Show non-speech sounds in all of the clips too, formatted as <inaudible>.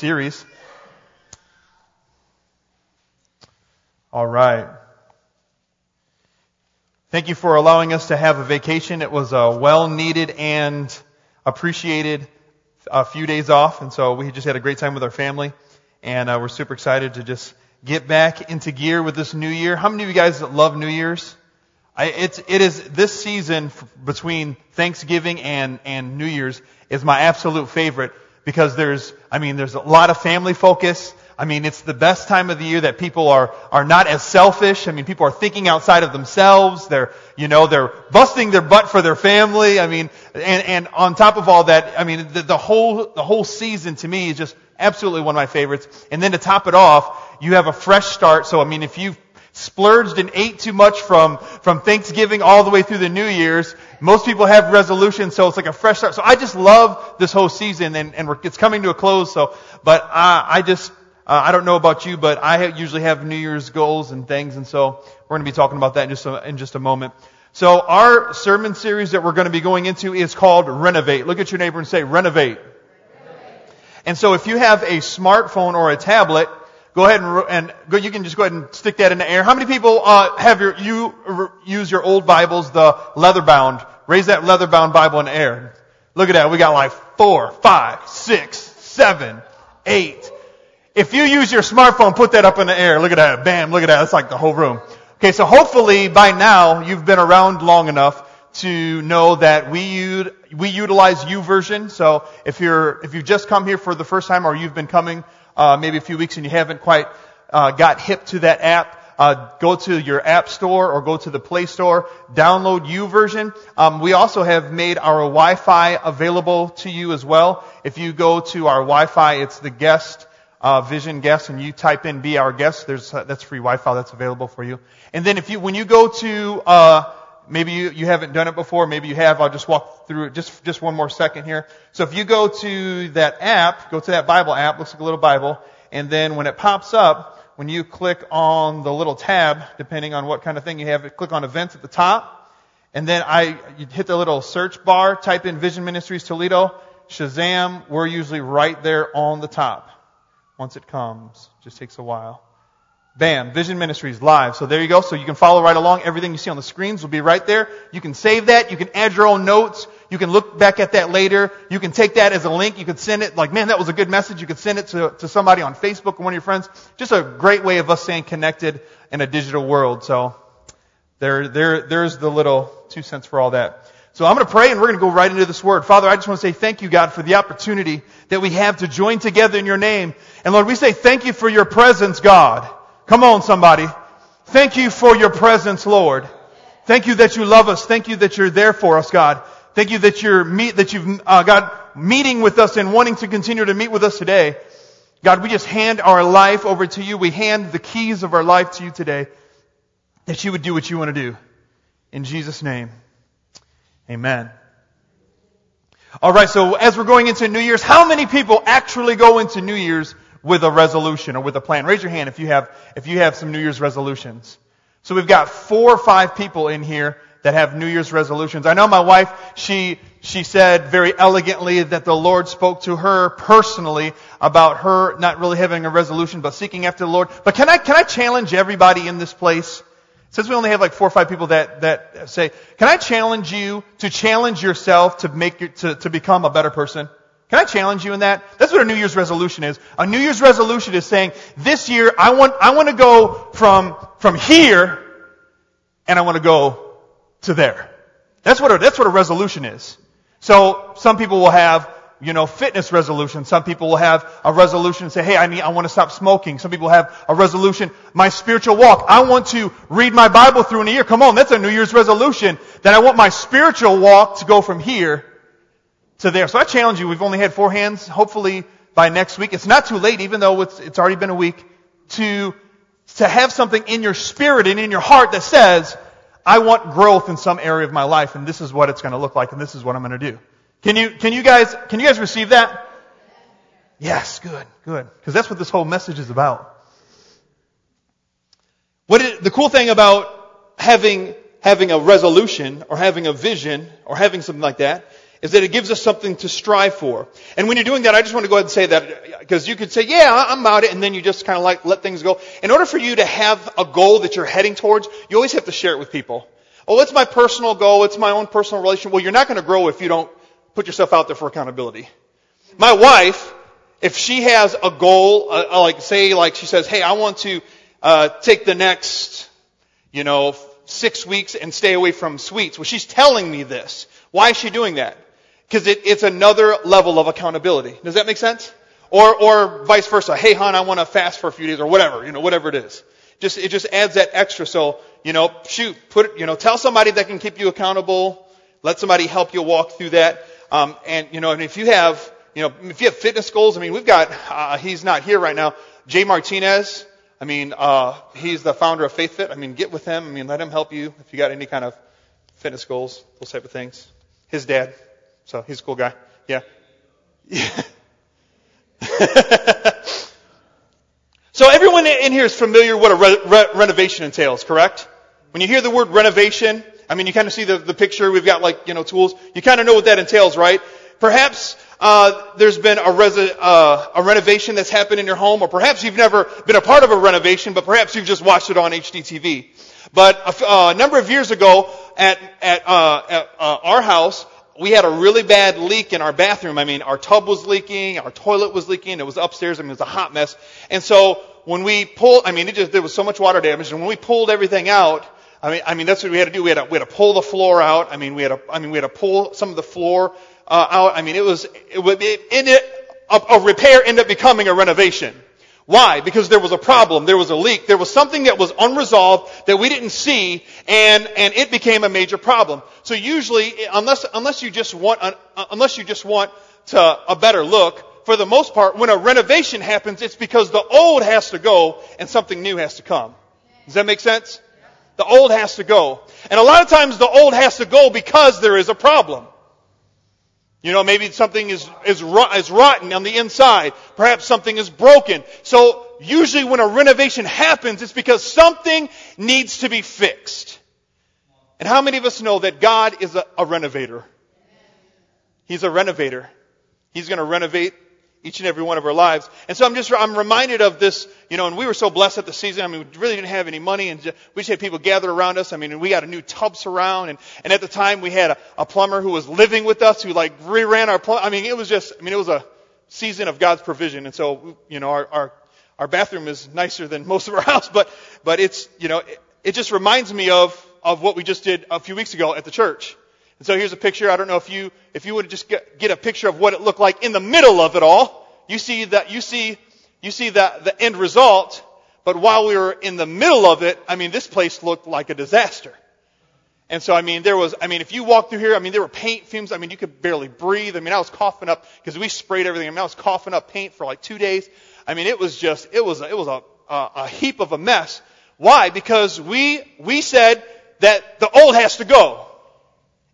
series. All right. Thank you for allowing us to have a vacation. It was a well needed and appreciated a few days off, and so we just had a great time with our family, and uh, we're super excited to just get back into gear with this new year. How many of you guys love New Year's? I, it's, it is this season f- between Thanksgiving and, and New Year's is my absolute favorite because there's, I mean, there's a lot of family focus. I mean, it's the best time of the year that people are, are not as selfish. I mean, people are thinking outside of themselves. They're, you know, they're busting their butt for their family. I mean, and, and on top of all that, I mean, the, the whole, the whole season to me is just absolutely one of my favorites. And then to top it off, you have a fresh start. So, I mean, if you've splurged and ate too much from, from Thanksgiving all the way through the New Year's. Most people have resolutions, so it's like a fresh start. So I just love this whole season, and, and it's coming to a close. So, but uh, I just uh, I don't know about you, but I usually have New Year's goals and things, and so we're going to be talking about that in just a, in just a moment. So our sermon series that we're going to be going into is called Renovate. Look at your neighbor and say. Renovate. And so if you have a smartphone or a tablet, Go ahead and, and go, you can just go ahead and stick that in the air. How many people uh, have your you use your old Bibles, the leather bound? Raise that leather bound Bible in the air. Look at that. We got like four, five, six, seven, eight. If you use your smartphone, put that up in the air. Look at that. Bam. Look at that. That's like the whole room. Okay, so hopefully by now you've been around long enough to know that we use we utilize U YouVersion. So if you're if you've just come here for the first time or you've been coming uh, maybe a few weeks and you haven't quite uh, got hip to that app, uh, go to your app store or go to the Play Store, download YouVersion. Um, we also have made our Wi-Fi available to you as well. If you go to our Wi-Fi, it's the guest uh, Vision Guest, and you type in "Be Our Guest." There's uh, that's free Wi-Fi that's available for you. And then if you when you go to uh, maybe you, you haven't done it before, maybe you have. I'll just walk through it just, just one more second here. So if you go to that app, go to that Bible app, looks like a little Bible, and then when it pops up, when you click on the little tab, depending on what kind of thing you have, click on events at the top, and then I, you hit the little search bar, type in Vision Ministries Toledo, Shazam, we're usually right there on the top. Once it comes, just takes a while. Bam, Vision Ministries live. So there you go. So you can follow right along. Everything you see on the screens will be right there. You can save that. You can add your own notes. You can look back at that later. You can take that as a link. You could send it like, man, that was a good message. You could send it to, to somebody on Facebook or one of your friends. Just a great way of us staying connected in a digital world. So there, there, there's the little two cents for all that. So I'm going to pray and we're going to go right into this word. Father, I just want to say thank you, God, for the opportunity that we have to join together in your name. And Lord, we say thank you for your presence, God. Come on, somebody. Thank you for your presence, Lord. Thank you that you love us. Thank you that you're there for us, God. Thank you that you're meet, that you've, uh, God, meeting with us and wanting to continue to meet with us today. God, we just hand our life over to you. We hand the keys of our life to you today that you would do what you want to do. In Jesus' name. Amen. Alright, so as we're going into New Year's, how many people actually go into New Year's with a resolution or with a plan. Raise your hand if you have, if you have some New Year's resolutions. So we've got four or five people in here that have New Year's resolutions. I know my wife, she, she said very elegantly that the Lord spoke to her personally about her not really having a resolution, but seeking after the Lord. But can I, can I challenge everybody in this place? Since we only have like four or five people that, that say, can I challenge you to challenge yourself to make your, to, to become a better person? Can I challenge you in that? That's what a New Year's resolution is. A New Year's resolution is saying, this year I want, I want to go from, from here and I want to go to there. That's what a, that's what a resolution is. So some people will have, you know, fitness resolution. Some people will have a resolution and say, hey, I mean, I want to stop smoking. Some people have a resolution, my spiritual walk. I want to read my Bible through in a year. Come on, that's a New Year's resolution. That I want my spiritual walk to go from here to there. So I challenge you, we've only had four hands. Hopefully by next week, it's not too late, even though it's, it's already been a week, to, to have something in your spirit and in your heart that says, I want growth in some area of my life, and this is what it's going to look like, and this is what I'm going to do. Can you, can you guys, can you guys receive that? Yes, good, good. Because that's what this whole message is about. What the cool thing about having, having a resolution or having a vision or having something like that is that it gives us something to strive for. And when you're doing that, I just want to go ahead and say that, because you could say, yeah, I'm about it, and then you just kind of like let things go. In order for you to have a goal that you're heading towards, you always have to share it with people. Oh, it's my personal goal, it's my own personal relation. Well, you're not going to grow if you don't put yourself out there for accountability. My wife, if she has a goal, uh, uh like say, like she says, hey, I want to uh, take the next, you know, six weeks and stay away from sweets. Well, she's telling me this. Why is she doing that? Because it, it's another level of accountability. Does that make sense? Or, or vice versa. Hey, hon, I want to fast for a few days, or whatever, you know, whatever it is. Just, it just adds that extra. So, you know, shoot, put, you know, tell somebody that can keep you accountable. Let somebody help you walk through that. Um, and you know, and if you have, you know, if you have fitness goals, I mean, we've got, uh, he's not here right now. Jay Martinez. I mean, uh, he's the founder of FaithFit. I mean, get with him. I mean, let him help you if you got any kind of fitness goals, those type of things. His dad. So he's a cool guy. Yeah. <laughs> So everyone in here is familiar what a re- re- renovation entails, correct? When you hear the word renovation, I mean, you kind of see the, the picture. We've got like, you know, tools. You kind of know what that entails, right? Perhaps uh, there's been a, uh, a renovation that's happened in your home, or perhaps you've never been a part of a renovation, but perhaps you've just watched it on HGTV. But a, uh, a number of years ago, at at, uh, at uh, our house, we had a really bad leak in our bathroom. I mean, our tub was leaking, our toilet was leaking, it was upstairs, I mean, it was a hot mess. And so when we pulled, I mean, it just, there was so much water damage, and when we pulled everything out, I mean, I mean, that's what we had to do. We had to, we had to pull the floor out. I mean, we had to, I mean, we had to pull some of the floor, uh, out. I mean, it was, it, it, it, a, a repair ended up becoming a renovation. Why? Because there was a problem, there was a leak, there was something that was unresolved that we didn't see, and, and it became a major problem. So usually, unless, unless you just want, uh, unless you just want to, a better look, for the most part, when a renovation happens, it's because the old has to go and something new has to come. Does that make sense? The old has to go. And a lot of times the old has to go because there is a problem. You know, maybe something is, is, is rotten on the inside. Perhaps something is broken. So usually when a renovation happens, it's because something needs to be fixed. And how many of us know that God is a, a renovator? He's a renovator. He's going to renovate each and every one of our lives. And so I'm just, I'm reminded of this, you know, and we were so blessed at the season. I mean, we really didn't have any money and just, we just had people gather around us. I mean, we got a new tub surround and, and at the time we had a, a plumber who was living with us who like reran our plumb. I mean, it was just, I mean, it was a season of God's provision. And so, you know, our, our, our bathroom is nicer than most of our <laughs> house, but, but it's, you know, it, it just reminds me of, of what we just did a few weeks ago at the church. And so here's a picture. I don't know if you, if you would just get, get a picture of what it looked like in the middle of it all. You see that, you see, you see the, the end result. But while we were in the middle of it, I mean, this place looked like a disaster. And so, I mean, there was, I mean, if you walk through here, I mean, there were paint fumes. I mean, you could barely breathe. I mean, I was coughing up because we sprayed everything. I mean, I was coughing up paint for like two days. I mean, it was just, it was, it was a, a, a heap of a mess. Why? Because we, we said that the old has to go.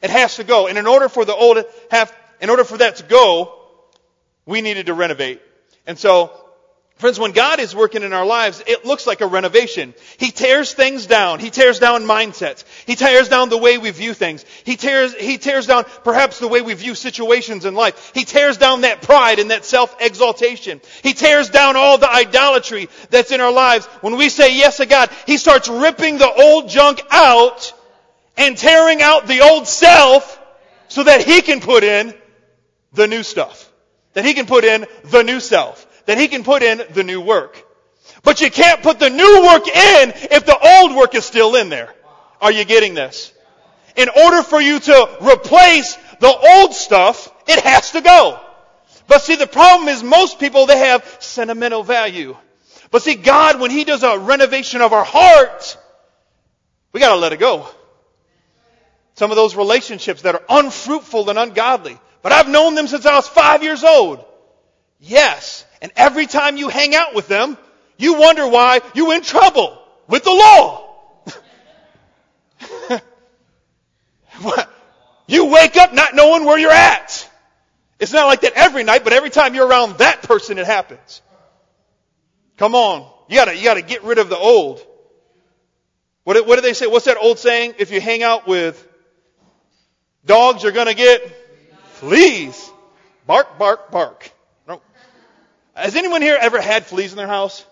It has to go. And in order for the old have, in order for that to go, we needed to renovate. And so, friends, when God is working in our lives, it looks like a renovation. He tears things down. He tears down mindsets. He tears down the way we view things. He tears, he tears down perhaps the way we view situations in life. He tears down that pride and that self-exaltation. He tears down all the idolatry that's in our lives. When we say yes to God, He starts ripping the old junk out and tearing out the old self so that He can put in the new stuff. That He can put in the new self. That He can put in the new work. But you can't put the new work in if the old work is still in there. Are you getting this? In order for you to replace the old stuff, it has to go. But see, the problem is most people, they have sentimental value. But see, God, when He does a renovation of our heart, we gotta let it go. Some of those relationships that are unfruitful and ungodly. But I've known them since I was five years old. Yes. And every time you hang out with them, you wonder why you're in trouble with the law. <laughs> you wake up not knowing where you're at. It's not like that every night, but every time you're around that person, it happens. Come on. You gotta, you gotta get rid of the old. What, what do they say? What's that old saying? If you hang out with dogs, you're gonna get Fleas. Bark, bark, bark. No. Has anyone here ever had fleas in their house?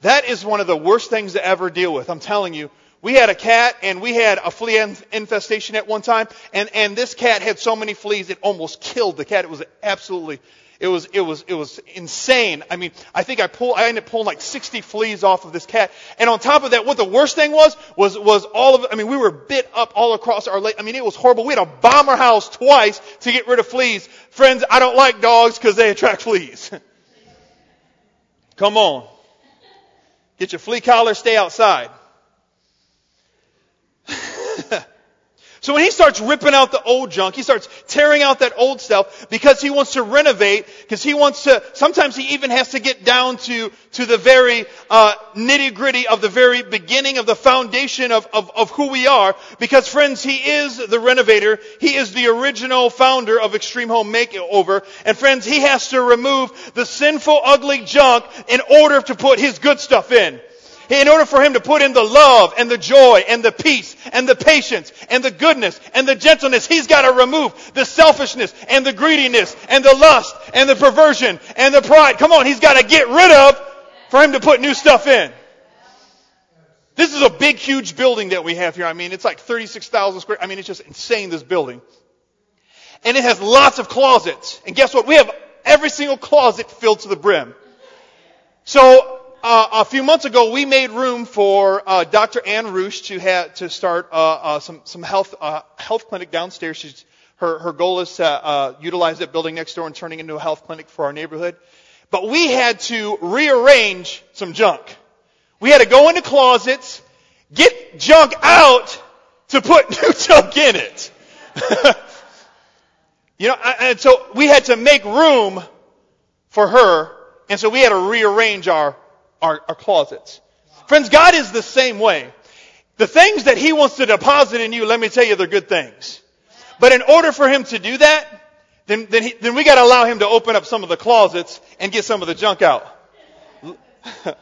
That is one of the worst things to ever deal with. I'm telling you. We had a cat and we had a flea infestation at one time and, and this cat had so many fleas it almost killed the cat. It was absolutely, it was, it was, it was insane. I mean, I think I pulled, I ended up pulling like 60 fleas off of this cat. And on top of that, what the worst thing was, was, was all of, I mean, we were bit up all across our lake. I mean, it was horrible. We had to bomb our house twice to get rid of fleas. Friends, I don't like dogs because they attract fleas. <laughs> Come on. Get your flea collar, stay outside. So when he starts ripping out the old junk, he starts tearing out that old stuff because he wants to renovate, because he wants to, sometimes he even has to get down to, to the very uh, nitty gritty of the very beginning of the foundation of, of, of who we are. Because friends, he is the renovator. He is the original founder of Extreme Home Makeover. And friends, he has to remove the sinful, ugly junk in order to put his good stuff in. In order for him to put in the love and the joy and the peace and the patience and the goodness and the gentleness, he's got to remove the selfishness and the greediness and the lust and the perversion and the pride. Come on, he's got to get rid of for him to put new stuff in. This is a big, huge building that we have here. I mean, it's like 36,000 square. I mean, it's just insane, this building. And it has lots of closets. And guess what? We have every single closet filled to the brim. So uh, a few months ago, we made room for uh, Dr. Ann Roosh to have to start uh, uh some some health uh, health clinic downstairs. She's, her her goal is to uh, utilize that building next door and turning into a health clinic for our neighborhood. But we had to rearrange some junk. We had to go into closets, get junk out to put <laughs> new junk in it. <laughs> you know, and so we had to make room for her, and so we had to rearrange our our, our closets. Friends, God is the same way. The things that He wants to deposit in you, let me tell you, they're good things. But in order for Him to do that, then, then, he, then we gotta allow Him to open up some of the closets and get some of the junk out. <laughs>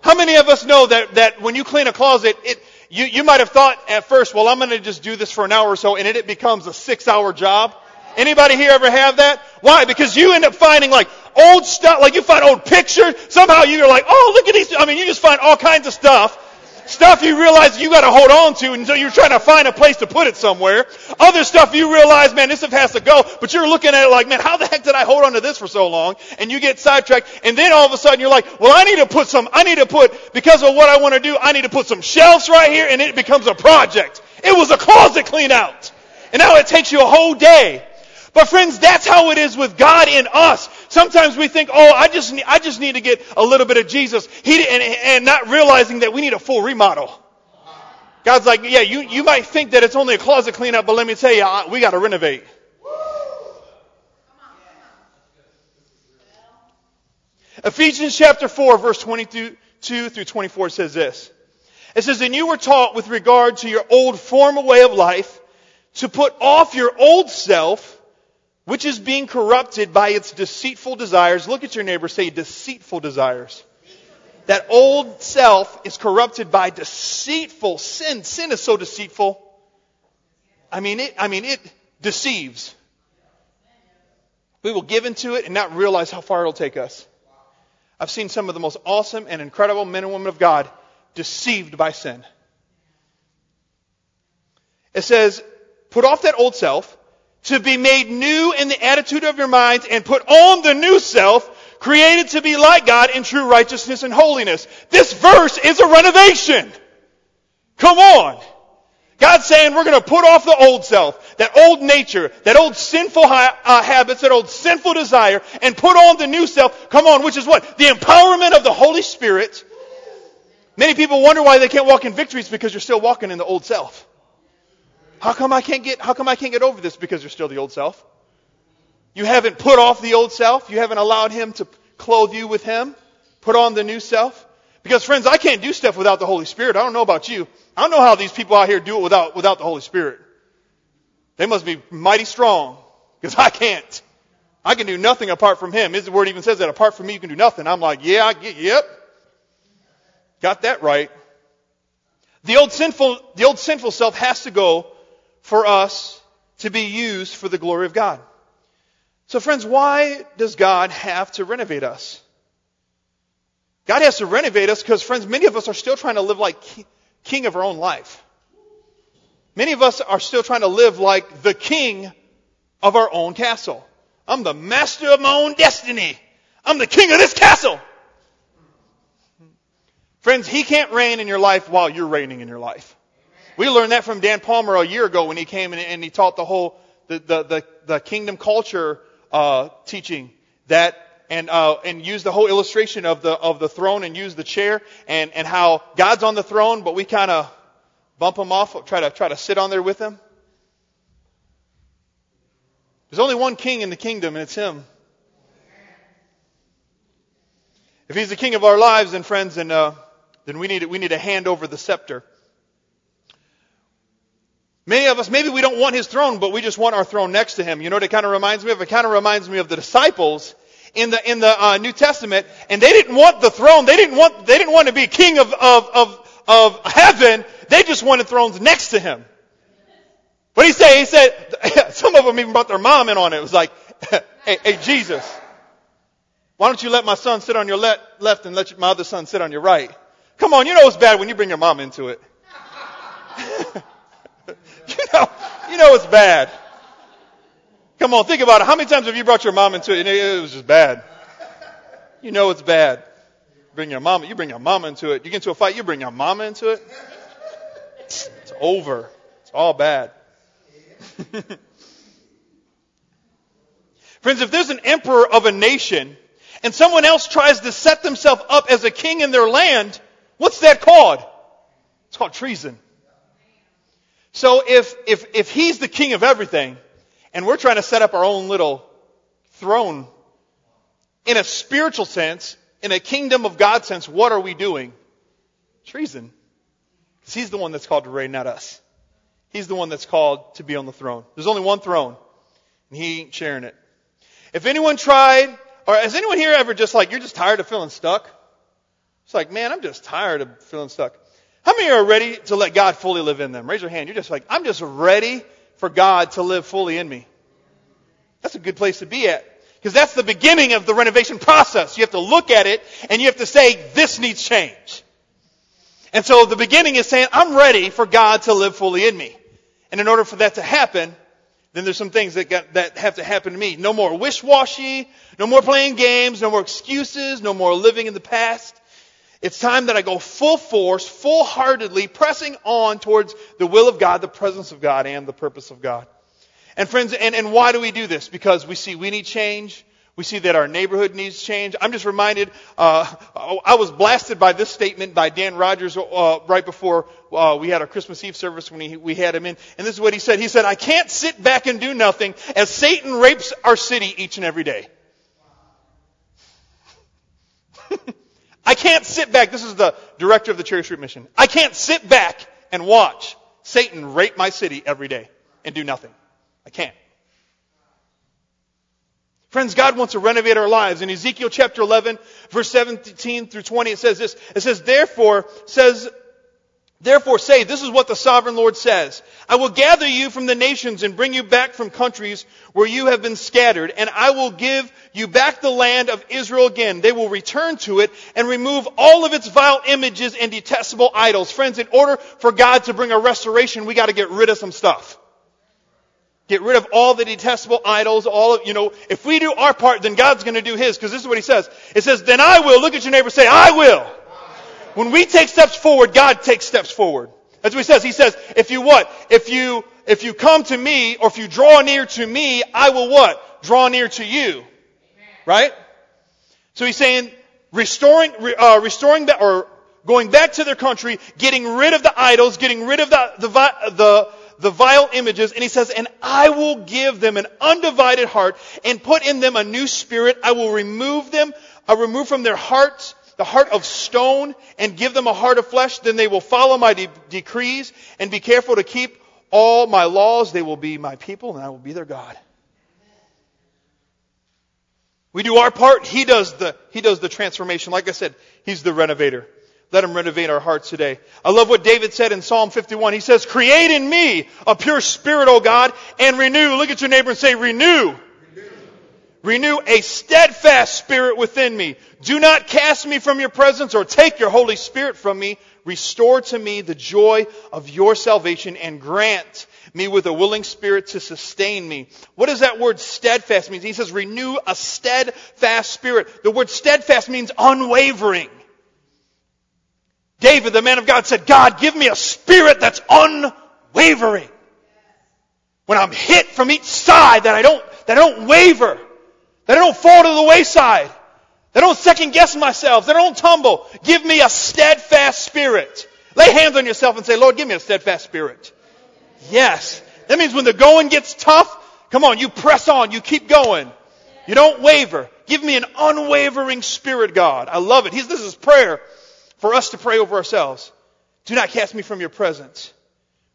How many of us know that, that when you clean a closet, it, you, you might have thought at first, well, I'm gonna just do this for an hour or so, and it, it becomes a six hour job. Anybody here ever have that? Why? Because you end up finding like old stuff, like you find old pictures. Somehow you're like, oh, look at these. I mean, you just find all kinds of stuff. Stuff you realize you gotta hold on to and so you're trying to find a place to put it somewhere. Other stuff you realize, man, this stuff has to go, but you're looking at it like, man, how the heck did I hold on to this for so long? And you get sidetracked, and then all of a sudden you're like, well, I need to put some, I need to put, because of what I want to do, I need to put some shelves right here, and it becomes a project. It was a closet clean out. And now it takes you a whole day but friends, that's how it is with God in us. Sometimes we think, oh, I just need, I just need to get a little bit of Jesus. He, and, and not realizing that we need a full remodel. God's like, yeah, you, you might think that it's only a closet cleanup, but let me tell you, we got to renovate. Ephesians chapter 4, verse 22 through 24 says this. It says, And you were taught with regard to your old former way of life to put off your old self, which is being corrupted by its deceitful desires. Look at your neighbor, say deceitful desires. That old self is corrupted by deceitful sin. Sin is so deceitful. I mean, it, I mean, it deceives. We will give into it and not realize how far it'll take us. I've seen some of the most awesome and incredible men and women of God deceived by sin. It says, put off that old self to be made new in the attitude of your minds and put on the new self created to be like God in true righteousness and holiness. This verse is a renovation. Come on. God's saying we're going to put off the old self, that old nature, that old sinful uh, habits, that old sinful desire, and put on the new self. Come on, which is what? The empowerment of the Holy Spirit. Many people wonder why they can't walk in victories because you're still walking in the old self. How come I can't get, how come I can't get over this? Because you're still the old self. You haven't put off the old self. You haven't allowed Him to clothe you with Him. Put on the new self. Because friends, I can't do stuff without the Holy Spirit. I don't know about you. I don't know how these people out here do it without, without the Holy Spirit. They must be mighty strong. Because I can't. I can do nothing apart from Him. His word even says that apart from me you can do nothing. I'm like, yeah, I get, yep. Got that right. The old sinful, the old sinful self has to go for us to be used for the glory of God. So friends, why does God have to renovate us? God has to renovate us because friends, many of us are still trying to live like king of our own life. Many of us are still trying to live like the king of our own castle. I'm the master of my own destiny. I'm the king of this castle. Friends, he can't reign in your life while you're reigning in your life. We learned that from Dan Palmer a year ago when he came and he taught the whole the the the, the kingdom culture uh, teaching that and uh, and used the whole illustration of the of the throne and used the chair and and how God's on the throne, but we kind of bump him off, try to try to sit on there with him. There's only one king in the kingdom, and it's him. If he's the king of our lives, then friends, then uh, then we need we need to hand over the scepter. Many of us, maybe we don't want his throne, but we just want our throne next to him. You know what it kind of reminds me of? It kind of reminds me of the disciples in the in the uh, New Testament, and they didn't want the throne. They didn't want they didn't want to be king of of of, of heaven. They just wanted thrones next to him. What did he say? He said <laughs> some of them even brought their mom in on it. It was like, <laughs> hey, hey Jesus, why don't you let my son sit on your le- left and let my other son sit on your right? Come on, you know it's bad when you bring your mom into it. <laughs> <laughs> you know, you know it's bad. Come on, think about it. How many times have you brought your mom into it and it was just bad? You know it's bad. Bring your mama, you bring your mama into it. You get into a fight, you bring your mama into it. It's over. It's all bad. <laughs> Friends, if there's an emperor of a nation and someone else tries to set themselves up as a king in their land, what's that called? It's called treason. So if, if, if he's the king of everything, and we're trying to set up our own little throne, in a spiritual sense, in a kingdom of God sense, what are we doing? Treason. Because he's the one that's called to reign, not us. He's the one that's called to be on the throne. There's only one throne, and he ain't sharing it. If anyone tried, or has anyone here ever just like, you're just tired of feeling stuck? It's like, man, I'm just tired of feeling stuck. How many are ready to let God fully live in them? Raise your hand. You're just like, I'm just ready for God to live fully in me. That's a good place to be at. Because that's the beginning of the renovation process. You have to look at it and you have to say, this needs change. And so the beginning is saying, I'm ready for God to live fully in me. And in order for that to happen, then there's some things that got, that have to happen to me. No more wish-washy, no more playing games, no more excuses, no more living in the past. It's time that I go full force, full heartedly, pressing on towards the will of God, the presence of God, and the purpose of God. And friends, and, and why do we do this? Because we see we need change. We see that our neighborhood needs change. I'm just reminded, uh, I was blasted by this statement by Dan Rogers uh, right before uh, we had our Christmas Eve service when he, we had him in. And this is what he said. He said, I can't sit back and do nothing as Satan rapes our city each and every day. <laughs> I can't sit back. This is the director of the Cherry Street Mission. I can't sit back and watch Satan rape my city every day and do nothing. I can't. Friends, God wants to renovate our lives. In Ezekiel chapter 11, verse 17 through 20, it says this. It says, therefore, says Therefore say, this is what the sovereign Lord says. I will gather you from the nations and bring you back from countries where you have been scattered, and I will give you back the land of Israel again. They will return to it and remove all of its vile images and detestable idols. Friends, in order for God to bring a restoration, we gotta get rid of some stuff. Get rid of all the detestable idols, all of, you know, if we do our part, then God's gonna do His, because this is what He says. It says, then I will, look at your neighbor, say, I will. When we take steps forward, God takes steps forward. That's what he says. He says, if you what? If you, if you come to me, or if you draw near to me, I will what? Draw near to you. Amen. Right? So he's saying, restoring, uh, restoring, that or going back to their country, getting rid of the idols, getting rid of the, the, the, the vile images, and he says, and I will give them an undivided heart and put in them a new spirit. I will remove them, I remove from their hearts the heart of stone and give them a heart of flesh, then they will follow my de- decrees and be careful to keep all my laws. They will be my people and I will be their God. We do our part. He does the, he does the transformation. Like I said, he's the renovator. Let him renovate our hearts today. I love what David said in Psalm 51. He says, create in me a pure spirit, O God, and renew. Look at your neighbor and say, renew. Renew, a steadfast spirit within me. Do not cast me from your presence or take your Holy Spirit from me. Restore to me the joy of your salvation and grant me with a willing spirit to sustain me. What does that word steadfast mean? He says renew a steadfast spirit. The word steadfast means unwavering. David, the man of God, said, God, give me a spirit that's unwavering. When I'm hit from each side, that I don't, that I don't waver, that I don't fall to the wayside, that I don't second guess myself, that I don't tumble. Give me a steadfast spirit. Lay hands on yourself and say, Lord, give me a steadfast spirit. Yes. That means when the going gets tough, come on, you press on, you keep going. You don't waver. Give me an unwavering spirit, God. I love it. He's, this is prayer for us to pray over ourselves. Do not cast me from your presence.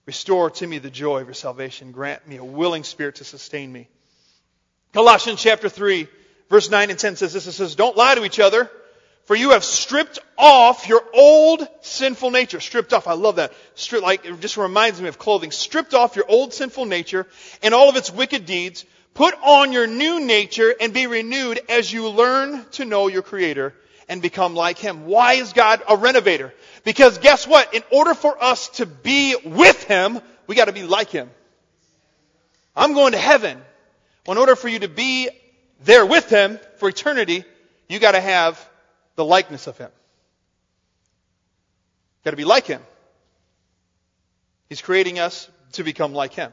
Restore to me the joy of your salvation. Grant me a willing spirit to sustain me. Colossians chapter 3, verse 9 and 10 says this. It says, Don't lie to each other, for you have stripped off your old sinful nature. Stripped off. I love that. Strip, like, it just reminds me of clothing. Stripped off your old sinful nature and all of its wicked deeds. Put on your new nature and be renewed as you learn to know your Creator and become like Him. Why is God a renovator? Because guess what? In order for us to be with Him, we gotta be like Him. I'm going to heaven. Well, in order for you to be there with Him for eternity, you gotta have the likeness of Him. Got to be like Him. He's creating us to become like Him.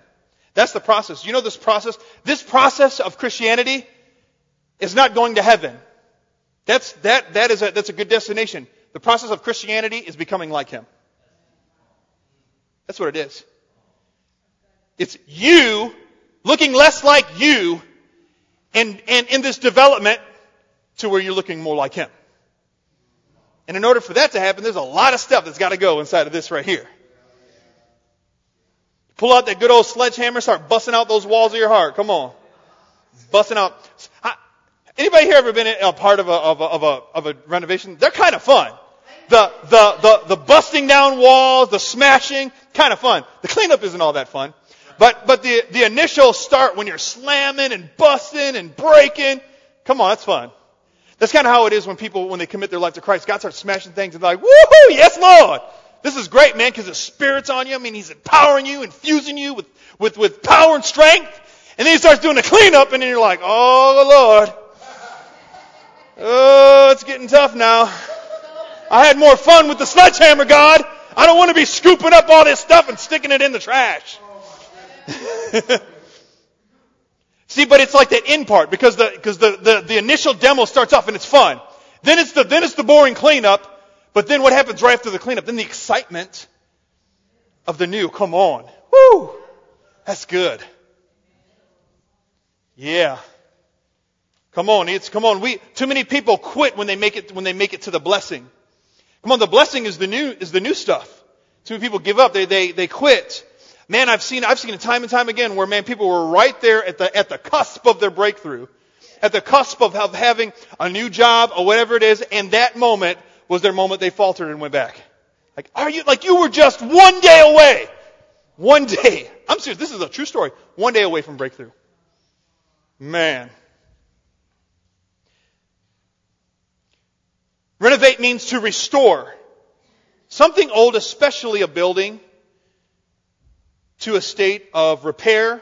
That's the process. You know this process? This process of Christianity is not going to heaven. That's, that, that is a, that's a good destination. The process of Christianity is becoming like Him. That's what it is. It's you looking less like you and, and in this development to where you're looking more like Him. And in order for that to happen, there's a lot of stuff that's got to go inside of this right here. Pull out that good old sledgehammer, start busting out those walls of your heart. Come on. Busting out. Anybody here ever been a part of a, of a, of a, of a renovation? They're kind of fun. The, the, the, the busting down walls, the smashing, kind of fun. The cleanup isn't all that fun. But, but the, the initial start when you're slamming and busting and breaking, come on, that's fun. That's kind of how it is when people, when they commit their life to Christ. God starts smashing things and they're like, woohoo, yes Lord! This is great, man, because the Spirit's on you. I mean, He's empowering you, infusing you with, with, with power and strength. And then He starts doing the cleanup and then you're like, oh Lord. Oh, it's getting tough now. I had more fun with the sledgehammer, God. I don't want to be scooping up all this stuff and sticking it in the trash. <laughs> See, but it's like that end part because the because the, the, the initial demo starts off and it's fun. Then it's the then it's the boring cleanup. But then what happens right after the cleanup? Then the excitement of the new. Come on. Woo! That's good. Yeah. Come on, it's come on. We too many people quit when they make it when they make it to the blessing. Come on, the blessing is the new is the new stuff. Too many people give up. They they they quit. Man, I've seen, I've seen it time and time again where, man, people were right there at the, at the cusp of their breakthrough. At the cusp of, of having a new job or whatever it is, and that moment was their moment they faltered and went back. Like, are you, like you were just one day away. One day. I'm serious, this is a true story. One day away from breakthrough. Man. Renovate means to restore. Something old, especially a building, to a state of repair.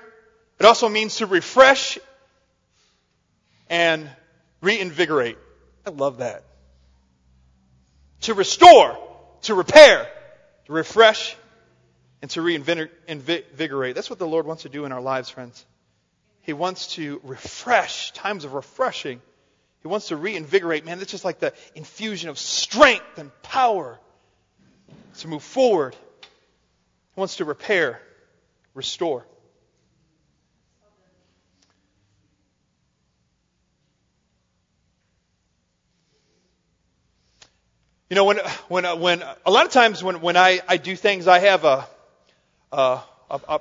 It also means to refresh and reinvigorate. I love that. To restore, to repair, to refresh, and to reinvigorate. That's what the Lord wants to do in our lives, friends. He wants to refresh, times of refreshing. He wants to reinvigorate. Man, that's just like the infusion of strength and power to move forward. He wants to repair restore. You know, when, when, uh, when, a lot of times when, when I, I do things, I have a, a, a, a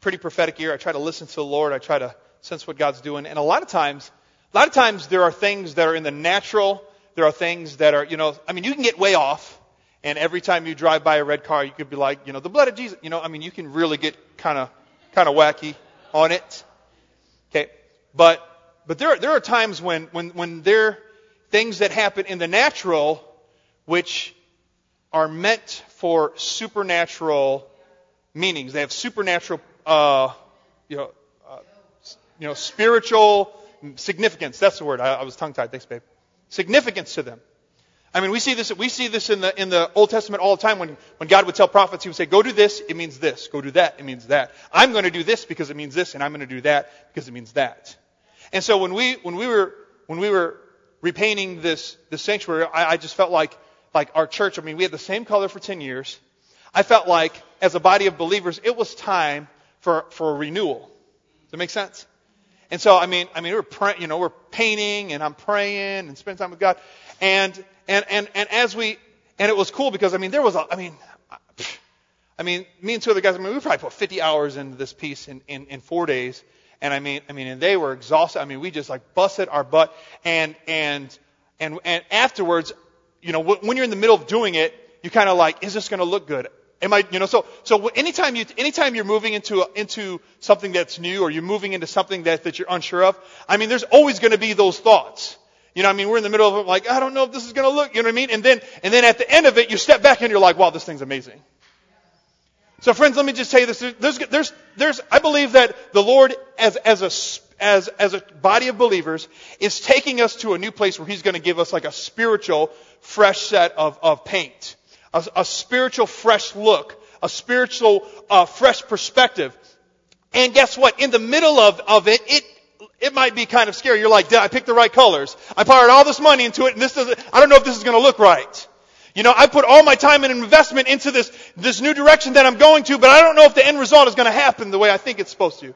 pretty prophetic ear. I try to listen to the Lord. I try to sense what God's doing. And a lot of times, a lot of times there are things that are in the natural there are things that are, you know, I mean, you can get way off, and every time you drive by a red car, you could be like, you know, the blood of Jesus. You know, I mean, you can really get kind of, kind of wacky on it. Okay, but but there are, there are times when when when there things that happen in the natural, which are meant for supernatural meanings. They have supernatural, uh, you know, uh, you know, spiritual significance. That's the word. I, I was tongue tied. Thanks, babe. Significance to them. I mean, we see this. We see this in the in the Old Testament all the time. When when God would tell prophets, He would say, "Go do this. It means this. Go do that. It means that. I'm going to do this because it means this, and I'm going to do that because it means that." And so when we when we were when we were repainting this this sanctuary, I, I just felt like like our church. I mean, we had the same color for ten years. I felt like as a body of believers, it was time for for a renewal. Does that make sense? And so, I mean, I mean, we're you know, we're painting and I'm praying and spending time with God. And, and, and, and as we, and it was cool because, I mean, there was a, I mean, I mean, me and two other guys, I mean, we probably put 50 hours into this piece in, in, in four days. And I mean, I mean, and they were exhausted. I mean, we just like busted our butt. And, and, and, and afterwards, you know, when you're in the middle of doing it, you kind of like, is this going to look good? Am I, you know, so, so anytime you, anytime you're moving into, into something that's new or you're moving into something that, that you're unsure of, I mean, there's always going to be those thoughts. You know, what I mean, we're in the middle of it, like, I don't know if this is going to look, you know what I mean? And then, and then at the end of it, you step back and you're like, wow, this thing's amazing. So friends, let me just tell you this. There's, there's, there's, I believe that the Lord, as, as a, as, as a body of believers, is taking us to a new place where He's going to give us like a spiritual, fresh set of, of paint a, a spiritual fresh look, a spiritual uh, fresh perspective. And guess what? In the middle of, of it, it it might be kind of scary. You're like, I pick the right colors? I poured all this money into it, and this doesn't. I don't know if this is going to look right. You know, I put all my time and investment into this this new direction that I'm going to, but I don't know if the end result is going to happen the way I think it's supposed to.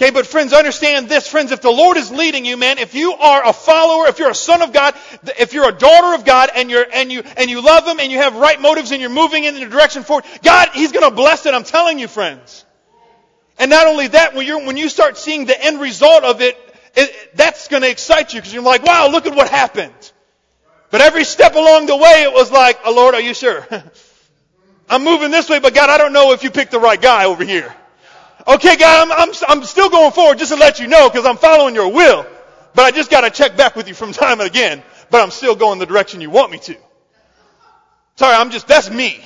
Okay, but friends, understand this. Friends, if the Lord is leading you, man, if you are a follower, if you're a son of God, if you're a daughter of God and you're, and you, and you love Him and you have right motives and you're moving in the direction forward, God, He's gonna bless it, I'm telling you, friends. And not only that, when you when you start seeing the end result of it, it that's gonna excite you because you're like, wow, look at what happened. But every step along the way, it was like, oh Lord, are you sure? <laughs> I'm moving this way, but God, I don't know if you picked the right guy over here. Okay, God, I'm, I'm, I'm still going forward just to let you know because I'm following your will. But I just got to check back with you from time and again. But I'm still going the direction you want me to. Sorry, I'm just, that's me.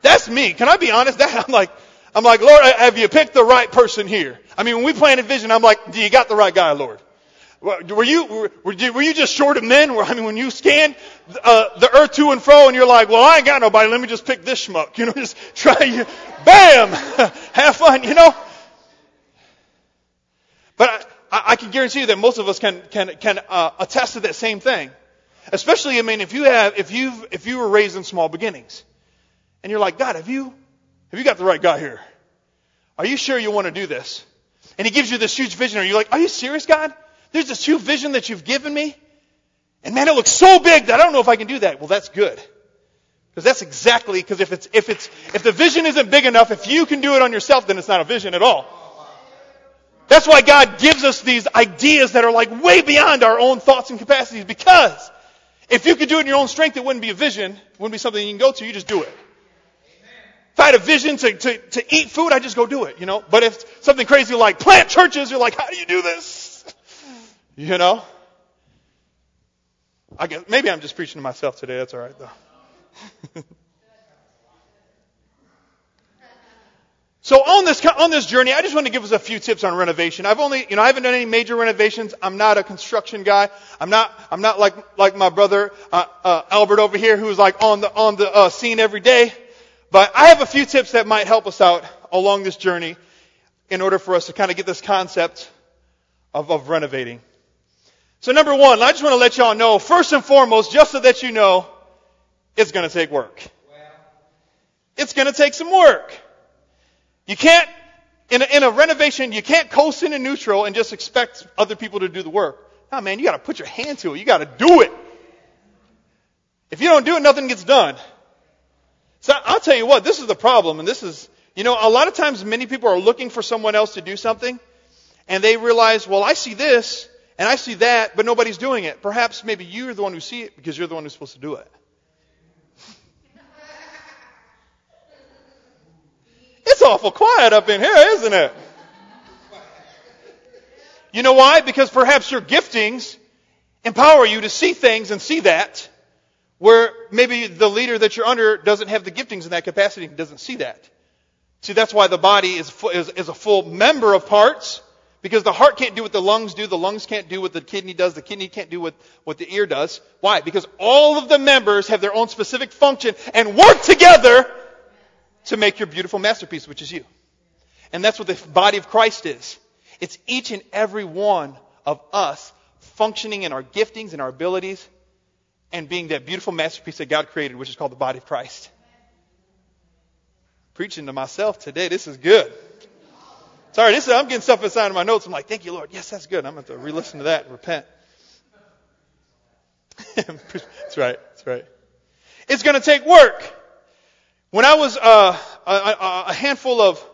That's me. Can I be honest? That, <laughs> I'm like, I'm like, Lord, have you picked the right person here? I mean, when we planted vision, I'm like, do you got the right guy, Lord? Were you, were you, were you just short of men? I mean, when you scan uh, the earth to and fro and you're like, well, I ain't got nobody, let me just pick this schmuck. <laughs> You know, just try you, bam! <laughs> Have fun, you know? But I, I can guarantee you that most of us can, can, can uh, attest to that same thing. Especially, I mean, if you have, if you've, if you were raised in small beginnings. And you're like, God, have you, have you got the right guy here? Are you sure you want to do this? And he gives you this huge vision. Are you like, are you serious, God? There's this huge vision that you've given me. And man, it looks so big that I don't know if I can do that. Well, that's good. Because that's exactly, because if it's, if it's, if the vision isn't big enough, if you can do it on yourself, then it's not a vision at all. That's why God gives us these ideas that are like way beyond our own thoughts and capacities because if you could do it in your own strength, it wouldn't be a vision. It wouldn't be something you can go to. You just do it. If I had a vision to, to, to eat food, I just go do it, you know. But if something crazy like plant churches, you're like, how do you do this? You know? I guess, maybe I'm just preaching to myself today. That's all right, though. <laughs> so on this on this journey, I just want to give us a few tips on renovation. I've only, you know, I haven't done any major renovations. I'm not a construction guy. I'm not I'm not like like my brother uh, uh, Albert over here, who's like on the on the uh, scene every day. But I have a few tips that might help us out along this journey in order for us to kind of get this concept of, of renovating. So number one, I just want to let y'all know, first and foremost, just so that you know, it's going to take work. It's going to take some work. You can't, in a, in a renovation, you can't coast in a neutral and just expect other people to do the work. No, man, you got to put your hand to it. You got to do it. If you don't do it, nothing gets done. So I'll tell you what, this is the problem, and this is, you know, a lot of times many people are looking for someone else to do something, and they realize, well, I see this, And I see that, but nobody's doing it. Perhaps maybe you're the one who see it because you're the one who's supposed to do it. It's awful quiet up in here, isn't it? You know why? Because perhaps your giftings empower you to see things and see that, where maybe the leader that you're under doesn't have the giftings in that capacity and doesn't see that. See, that's why the body is, is, is a full member of parts, because the heart can't do what the lungs do, the lungs can't do what the kidney does, the kidney can't do what, what the ear does. Why? Because all of the members have their own specific function and work together to make your beautiful masterpiece, which is you. And that's what the body of Christ is. It's each and every one of us functioning in our giftings and our abilities and being that beautiful masterpiece that God created, which is called the body of Christ. Preaching to myself today, this is good. Sorry, this is, I'm getting stuff inside of my notes. I'm like, thank you, Lord. Yes, that's good. I'm going to re-listen to that and repent. <laughs> that's right. That's right. It's going to take work. When I was uh, a, a, handful of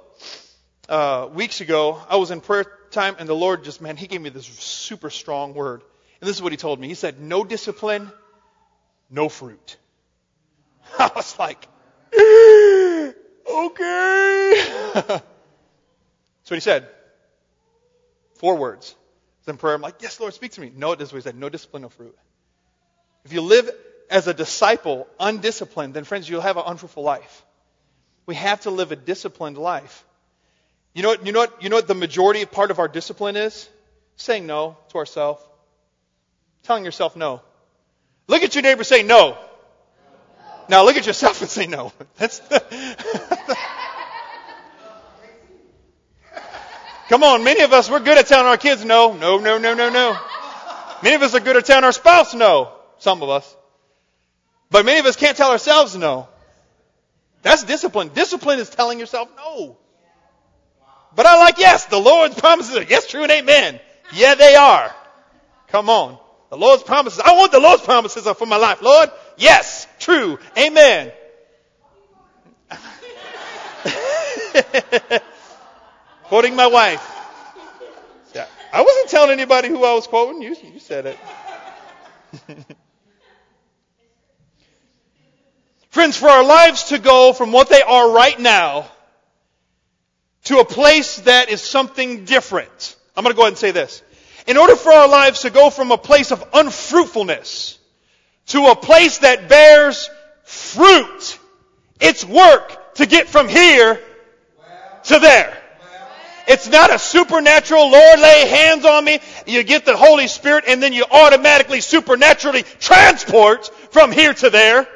uh, weeks ago, I was in prayer time, and the Lord just, man, He gave me this super strong word. And this is what He told me. He said, No discipline, no fruit. <laughs> I was like, okay. <laughs> That's what He said. Four words. Then prayer, I'm like, yes, Lord, speak to me. No, this is what He said. No discipline, no fruit. If you live as a disciple undisciplined, then friends, you'll have an unfruitful life. We have to live a disciplined life. You know what, you know what, you know what the majority part of our discipline is? Saying no to ourselves. Telling yourself no. Look at your neighbor say no. no. Now look at yourself and say no. <laughs> That's <laughs> Come on, many of us, we're good at telling our kids no, no, no, no, no, no. Many of us are good at telling our spouse no. Some of us. But many of us can't tell ourselves no. That's discipline. Discipline is telling yourself no. But I like yes. The Lord's promises are yes, true, and amen. Yeah, they are. Come on. The Lord's promises. I want the Lord's promises for my life. Lord, yes, true, amen. <laughs> Quoting my wife. Yeah. I wasn't telling anybody who I was quoting. You, you said it. <laughs> Friends, for our lives to go from what they are right now to a place that is something different. I'm going to go ahead and say this. In order for our lives to go from a place of unfruitfulness to a place that bears fruit, it's work to get from here to there. It's not a supernatural, Lord, lay hands on me. You get the Holy Spirit and then you automatically supernaturally transport from here to there.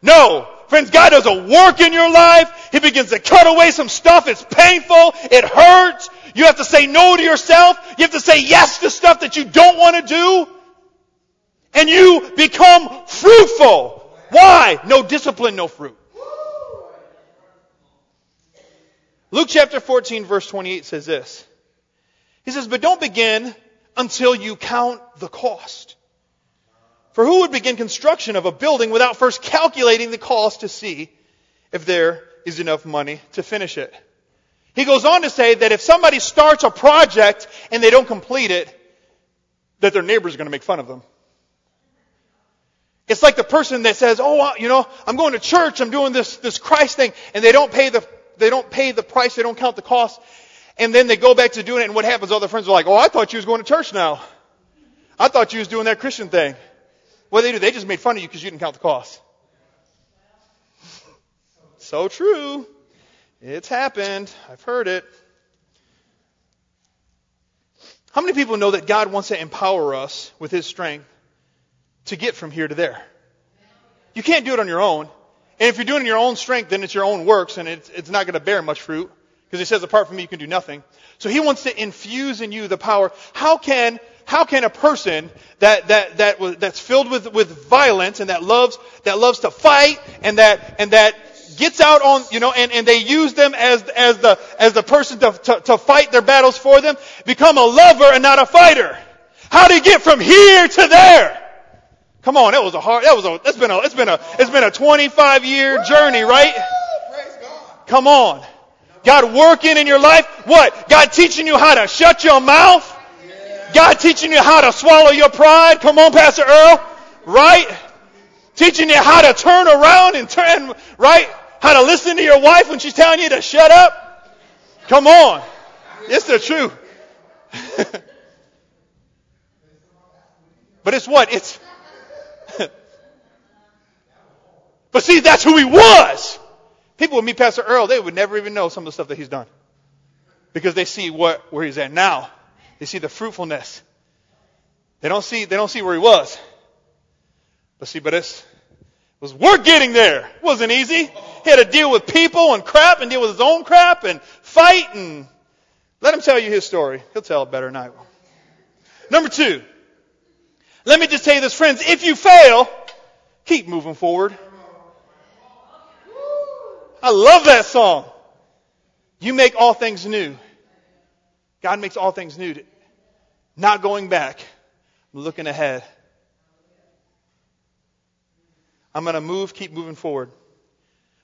No. Friends, God does a work in your life. He begins to cut away some stuff. It's painful. It hurts. You have to say no to yourself. You have to say yes to stuff that you don't want to do. And you become fruitful. Why? No discipline, no fruit. Luke chapter 14 verse 28 says this. He says, but don't begin until you count the cost for who would begin construction of a building without first calculating the cost to see if there is enough money to finish it? He goes on to say that if somebody starts a project and they don't complete it, that their neighbors are going to make fun of them. It's like the person that says, "Oh, you know, I'm going to church. I'm doing this this Christ thing," and they don't pay the they don't pay the price. They don't count the cost, and then they go back to doing it. And what happens? All their friends are like, "Oh, I thought you was going to church now. I thought you was doing that Christian thing." What did they do? They just made fun of you because you didn't count the cost. So true. It's happened. I've heard it. How many people know that God wants to empower us with His strength to get from here to there? You can't do it on your own. And if you're doing your own strength, then it's your own works and it's, it's not going to bear much fruit. Because He says, apart from me, you can do nothing. So He wants to infuse in you the power. How can how can a person that, that, that, that's filled with, with violence and that loves, that loves to fight and that, and that gets out on, you know, and, and they use them as, as the, as the person to, to, to fight their battles for them, become a lover and not a fighter? How do you get from here to there? Come on, that was a hard, that was a, it's been a, it's been a, it's been a 25 year journey, right? Come on. God working in your life. What? God teaching you how to shut your mouth? God teaching you how to swallow your pride. Come on, Pastor Earl. Right? Teaching you how to turn around and turn, right? How to listen to your wife when she's telling you to shut up. Come on. It's the truth. <laughs> but it's what? It's. <laughs> but see, that's who he was. People would meet Pastor Earl, they would never even know some of the stuff that he's done. Because they see what, where he's at now. They see the fruitfulness. They don't see, they don't see where he was. But see, but it's, it was work getting there. Wasn't easy. He had to deal with people and crap and deal with his own crap and fight and let him tell you his story. He'll tell it better than I will. Number two. Let me just tell you this, friends. If you fail, keep moving forward. I love that song. You make all things new. God makes all things new. Not going back, I'm looking ahead. I'm going to move, keep moving forward.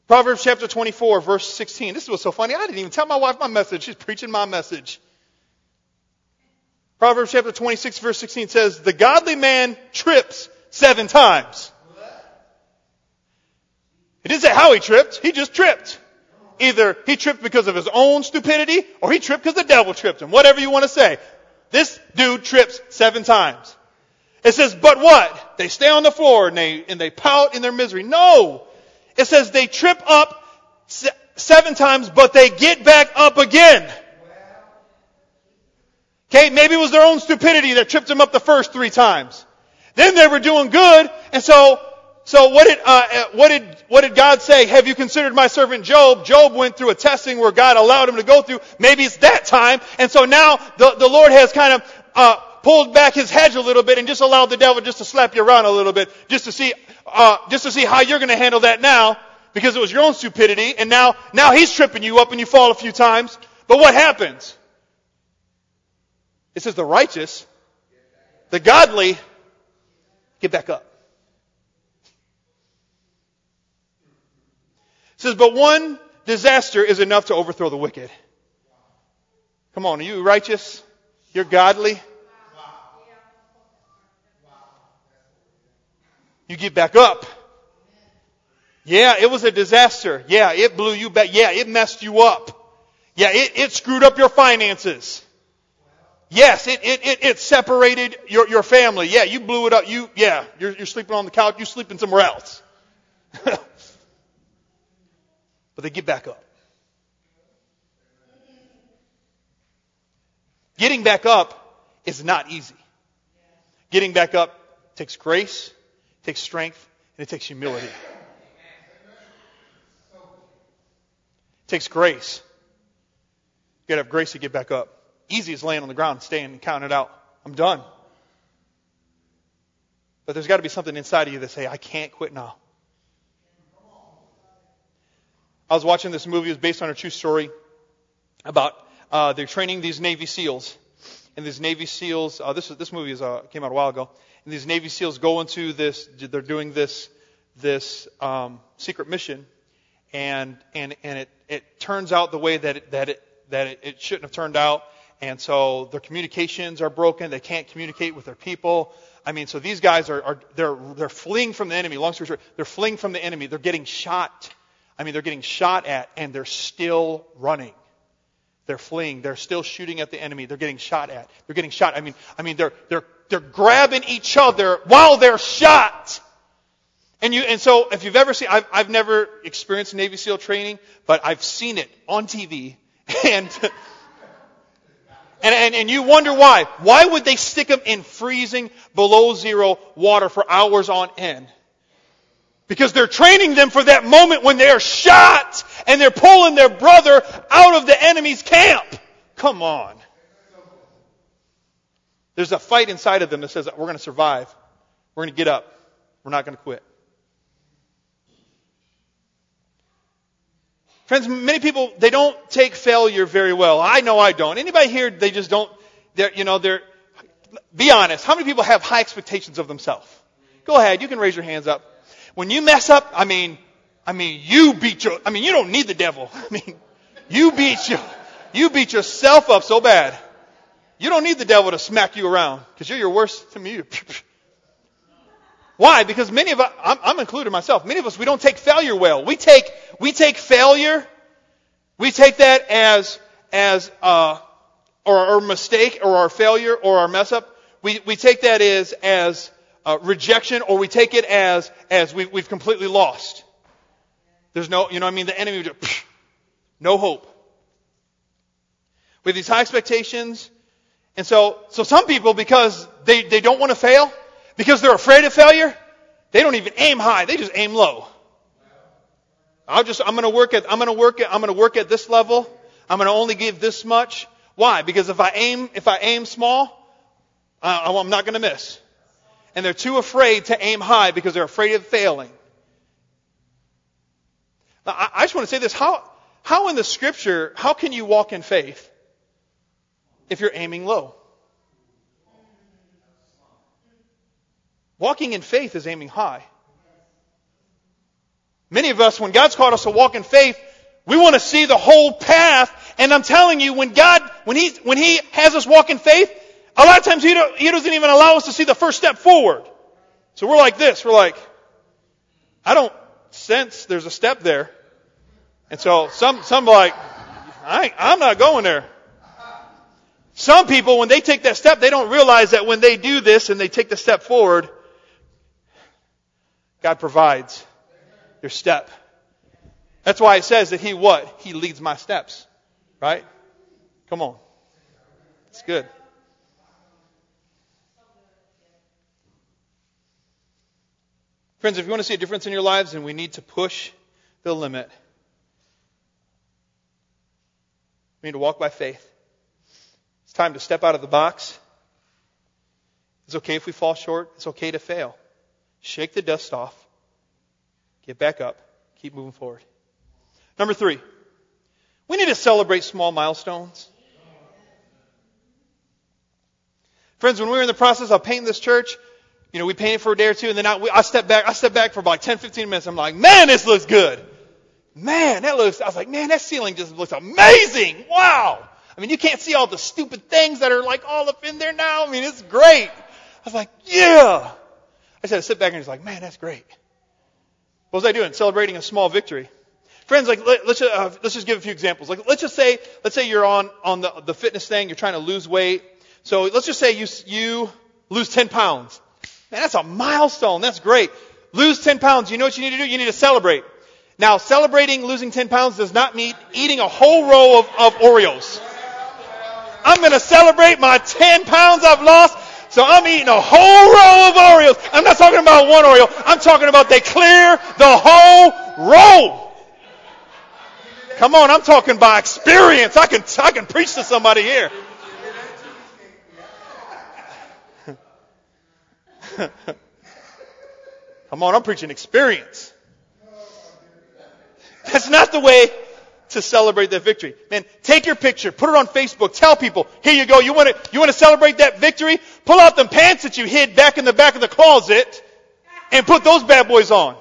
Proverbs chapter 24, verse 16. This was so funny. I didn't even tell my wife my message. She's preaching my message. Proverbs chapter 26, verse 16 says, The godly man trips seven times. It didn't say how he tripped. He just tripped. Either he tripped because of his own stupidity or he tripped because the devil tripped him. Whatever you want to say. This dude trips seven times. It says, but what? They stay on the floor and they, and they pout in their misery. No! It says they trip up seven times, but they get back up again. Okay, maybe it was their own stupidity that tripped them up the first three times. Then they were doing good, and so, so what did, uh, uh what did, what did God say? Have you considered my servant Job? Job went through a testing where God allowed him to go through. Maybe it's that time, and so now the, the Lord has kind of, uh, pulled back his hedge a little bit and just allowed the devil just to slap you around a little bit, just to see, uh, just to see how you're going to handle that now, because it was your own stupidity, and now, now he's tripping you up and you fall a few times. But what happens? It says the righteous, the godly, get back up. It says, but one disaster is enough to overthrow the wicked. Come on, are you righteous? You're godly? You get back up. Yeah, it was a disaster. Yeah, it blew you back. Yeah, it messed you up. Yeah, it, it screwed up your finances. Yes, it, it, it, it separated your, your family. Yeah, you blew it up. You, yeah, you're, you're sleeping on the couch. You're sleeping somewhere else. <laughs> but they get back up. Getting back up is not easy. Getting back up takes grace, takes strength, and it takes humility. It takes grace. You gotta have grace to get back up. Easy is laying on the ground, staying and counting it out. I'm done. But there's got to be something inside of you that say, I can't quit now. I was watching this movie. It was based on a true story about uh, they're training these Navy SEALs, and these Navy SEALs. Uh, this this movie is, uh, came out a while ago, and these Navy SEALs go into this. They're doing this this um, secret mission, and and and it it turns out the way that it, that it that it, it shouldn't have turned out and so their communications are broken. They can't communicate with their people. I mean, so these guys are, are they're they're fleeing from the enemy. Long story short, they're fleeing from the enemy. They're getting shot. I mean, they're getting shot at, and they're still running. They're fleeing. They're still shooting at the enemy. They're getting shot at. They're getting shot. I mean, I mean, they're they're they're grabbing each other while they're shot. And you, and so if you've ever seen, I've, I've never experienced Navy SEAL training, but I've seen it on TV. <laughs> And and, and, and you wonder why. Why would they stick them in freezing below zero water for hours on end? Because they're training them for that moment when they're shot and they're pulling their brother out of the enemy's camp. Come on. There's a fight inside of them that says, we're going to survive. We're going to get up. We're not going to quit. Friends, many people, they don't take failure very well. I know I don't. Anybody here, they just don't, they're, you know, they're, be honest. How many people have high expectations of themselves? Go ahead. You can raise your hands up. When you mess up, I mean, I mean, you beat your, I mean, you don't need the devil. <laughs> I mean, you beat your, you beat yourself up so bad. You don't need the devil to smack you around because you're your worst <laughs> to me. Why? Because many of us, I'm, I'm included myself, many of us, we don't take failure well. We take, we take failure, we take that as, as, uh, or our mistake or our failure or our mess up. We, we take that as, as uh, rejection or we take it as, as we, we've completely lost. There's no, you know I mean? The enemy just, no hope. We have these high expectations. And so, so some people, because they, they don't want to fail, because they're afraid of failure, they don't even aim high. They just aim low. I'll just, I'm going to work at, I'm going to work at, I'm going to work at this level. I'm going to only give this much. Why? Because if I aim, if I aim small, uh, I'm not going to miss. And they're too afraid to aim high because they're afraid of failing. Now, I, just want to say this. How, how in the scripture, how can you walk in faith if you're aiming low? Walking in faith is aiming high. Many of us, when God's called us to walk in faith, we want to see the whole path. And I'm telling you, when God, when He, when He has us walk in faith, a lot of times He, he doesn't even allow us to see the first step forward. So we're like this. We're like, I don't sense there's a step there. And so some, some like, I, I'm not going there. Some people, when they take that step, they don't realize that when they do this and they take the step forward, God provides your step. That's why it says that He what? He leads my steps. Right? Come on. It's good. Friends, if you want to see a difference in your lives, then we need to push the limit. We need to walk by faith. It's time to step out of the box. It's okay if we fall short. It's okay to fail. Shake the dust off. Get back up. Keep moving forward. Number three, we need to celebrate small milestones. Friends, when we were in the process of painting this church, you know, we painted for a day or two, and then I, I stepped back. I stepped back for about 10, 15 minutes. I'm like, man, this looks good. Man, that looks. I was like, man, that ceiling just looks amazing. Wow. I mean, you can't see all the stupid things that are like all up in there now. I mean, it's great. I was like, yeah. I said, I sit back and he's like, man, that's great. What was I doing? Celebrating a small victory. Friends, like let, us uh, let's just give a few examples. Like let's just say let's say you're on on the the fitness thing. You're trying to lose weight. So let's just say you you lose 10 pounds. Man, that's a milestone. That's great. Lose 10 pounds. You know what you need to do? You need to celebrate. Now, celebrating losing 10 pounds does not mean eating a whole row of, of Oreos. I'm going to celebrate my 10 pounds I've lost so I'm eating a whole row of Oreos. I'm not talking about one Oreo. I'm talking about they clear the whole row. Come on, I'm talking by experience. I can, I can preach to somebody here. <laughs> Come on, I'm preaching experience. That's not the way to celebrate that victory. Man, take your picture, put it on Facebook, tell people, here you go, you want to, you want to celebrate that victory? Pull out them pants that you hid back in the back of the closet and put those bad boys on.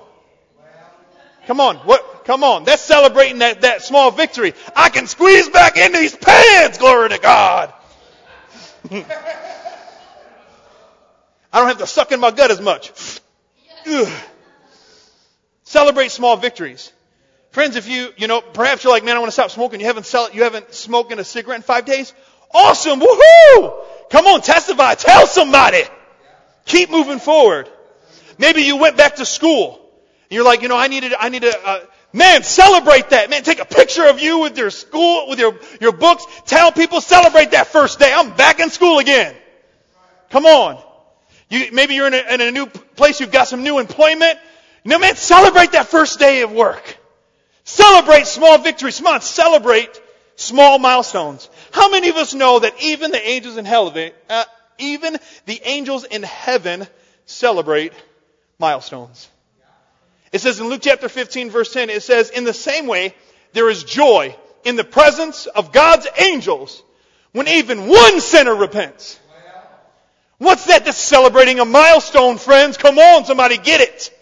Come on, what, come on, that's celebrating that, that small victory. I can squeeze back in these pants, glory to God. <laughs> I don't have to suck in my gut as much. Celebrate small victories. Friends, if you, you know, perhaps you're like, man, I want to stop smoking. You haven't sell, you haven't smoked a cigarette in five days. Awesome. Woohoo! Come on, testify. Tell somebody. Keep moving forward. Maybe you went back to school. And you're like, you know, I needed, I need to, uh, man, celebrate that. Man, take a picture of you with your school, with your, your books. Tell people, celebrate that first day. I'm back in school again. Come on. You, maybe you're in a, in a new place. You've got some new employment. No, man, celebrate that first day of work. Celebrate small victories. Come on, celebrate small milestones. How many of us know that even the angels in hell, uh, even the angels in heaven celebrate milestones? It says in Luke chapter 15 verse 10, it says, in the same way, there is joy in the presence of God's angels when even one sinner repents. What's that? That's celebrating a milestone, friends. Come on, somebody get it.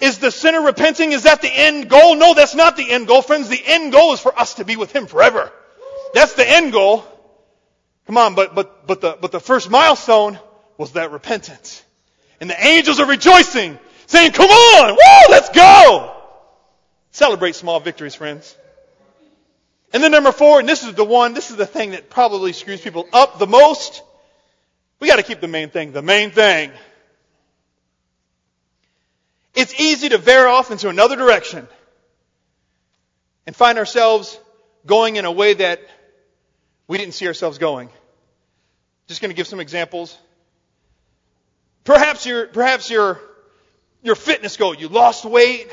Is the sinner repenting? Is that the end goal? No, that's not the end goal, friends. The end goal is for us to be with Him forever. That's the end goal. Come on, but, but, but the, but the first milestone was that repentance. And the angels are rejoicing, saying, come on, woo, let's go! Celebrate small victories, friends. And then number four, and this is the one, this is the thing that probably screws people up the most. We gotta keep the main thing, the main thing. It's easy to veer off into another direction and find ourselves going in a way that we didn't see ourselves going. Just going to give some examples. Perhaps your perhaps your your fitness goal. You lost weight.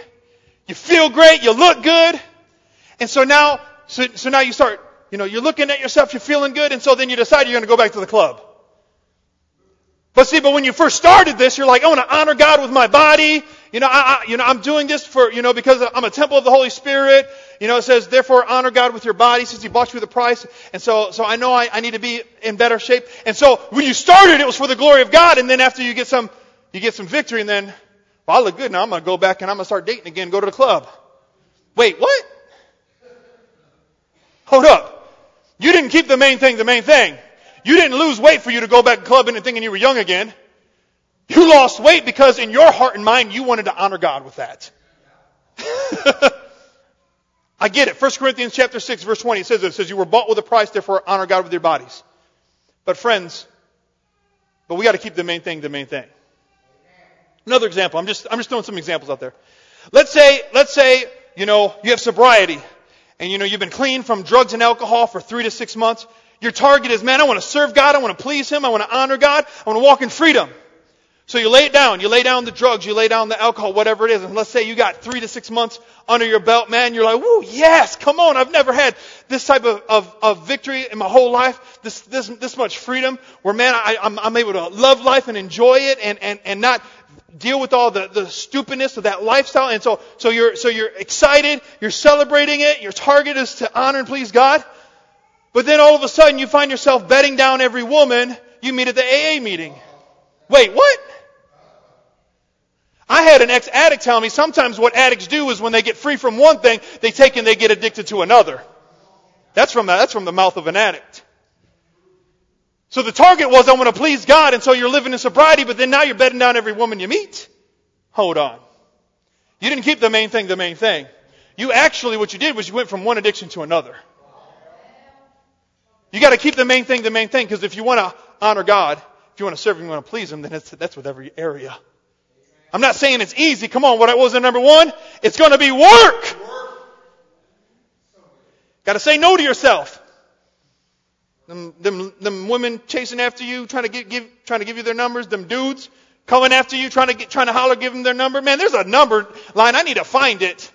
You feel great. You look good. And so now, so, so now you start, you know, you're looking at yourself. You're feeling good. And so then you decide you're going to go back to the club. But see, but when you first started this, you're like, I want to honor God with my body. You know, I, I, you know, I'm doing this for, you know, because I'm a temple of the Holy Spirit. You know, it says, therefore honor God with your body since He bought you with a price. And so, so I know I, I need to be in better shape. And so when you started, it was for the glory of God. And then after you get some, you get some victory and then, well, I look good now. I'm going to go back and I'm going to start dating again, go to the club. Wait, what? Hold up. You didn't keep the main thing the main thing. You didn't lose weight for you to go back clubbing and thinking you were young again. You lost weight because in your heart and mind you wanted to honor God with that. <laughs> I get it. 1 Corinthians chapter 6 verse 20 it says it says you were bought with a price therefore honor God with your bodies. But friends, but we got to keep the main thing the main thing. Another example. I'm just I'm just throwing some examples out there. Let's say let's say, you know, you have sobriety and you know you've been clean from drugs and alcohol for 3 to 6 months. Your target is, man, I want to serve God, I want to please him, I want to honor God, I want to walk in freedom. So you lay it down. You lay down the drugs. You lay down the alcohol, whatever it is. And let's say you got three to six months under your belt, man. You're like, woo, yes, come on. I've never had this type of, of, of victory in my whole life. This, this, this much freedom where, man, I, I'm, I'm able to love life and enjoy it and, and, and not deal with all the, the stupidness of that lifestyle. And so, so you're, so you're excited. You're celebrating it. Your target is to honor and please God. But then all of a sudden you find yourself betting down every woman you meet at the AA meeting. Wait, what? I had an ex-addict tell me sometimes what addicts do is when they get free from one thing, they take and they get addicted to another. That's from that's from the mouth of an addict. So the target was I want to please God, and so you're living in sobriety, but then now you're betting down every woman you meet. Hold on. You didn't keep the main thing the main thing. You actually, what you did was you went from one addiction to another. You got to keep the main thing the main thing, because if you want to honor God, if you want to serve Him, you want to please Him, then that's with every area. I'm not saying it's easy. Come on, what I was the number one? It's going to be work. Got to say no to yourself. Them, them, them women chasing after you, trying to get, give, trying to give you their numbers. Them dudes coming after you, trying to get, trying to holler, give them their number. Man, there's a number line. I need to find it.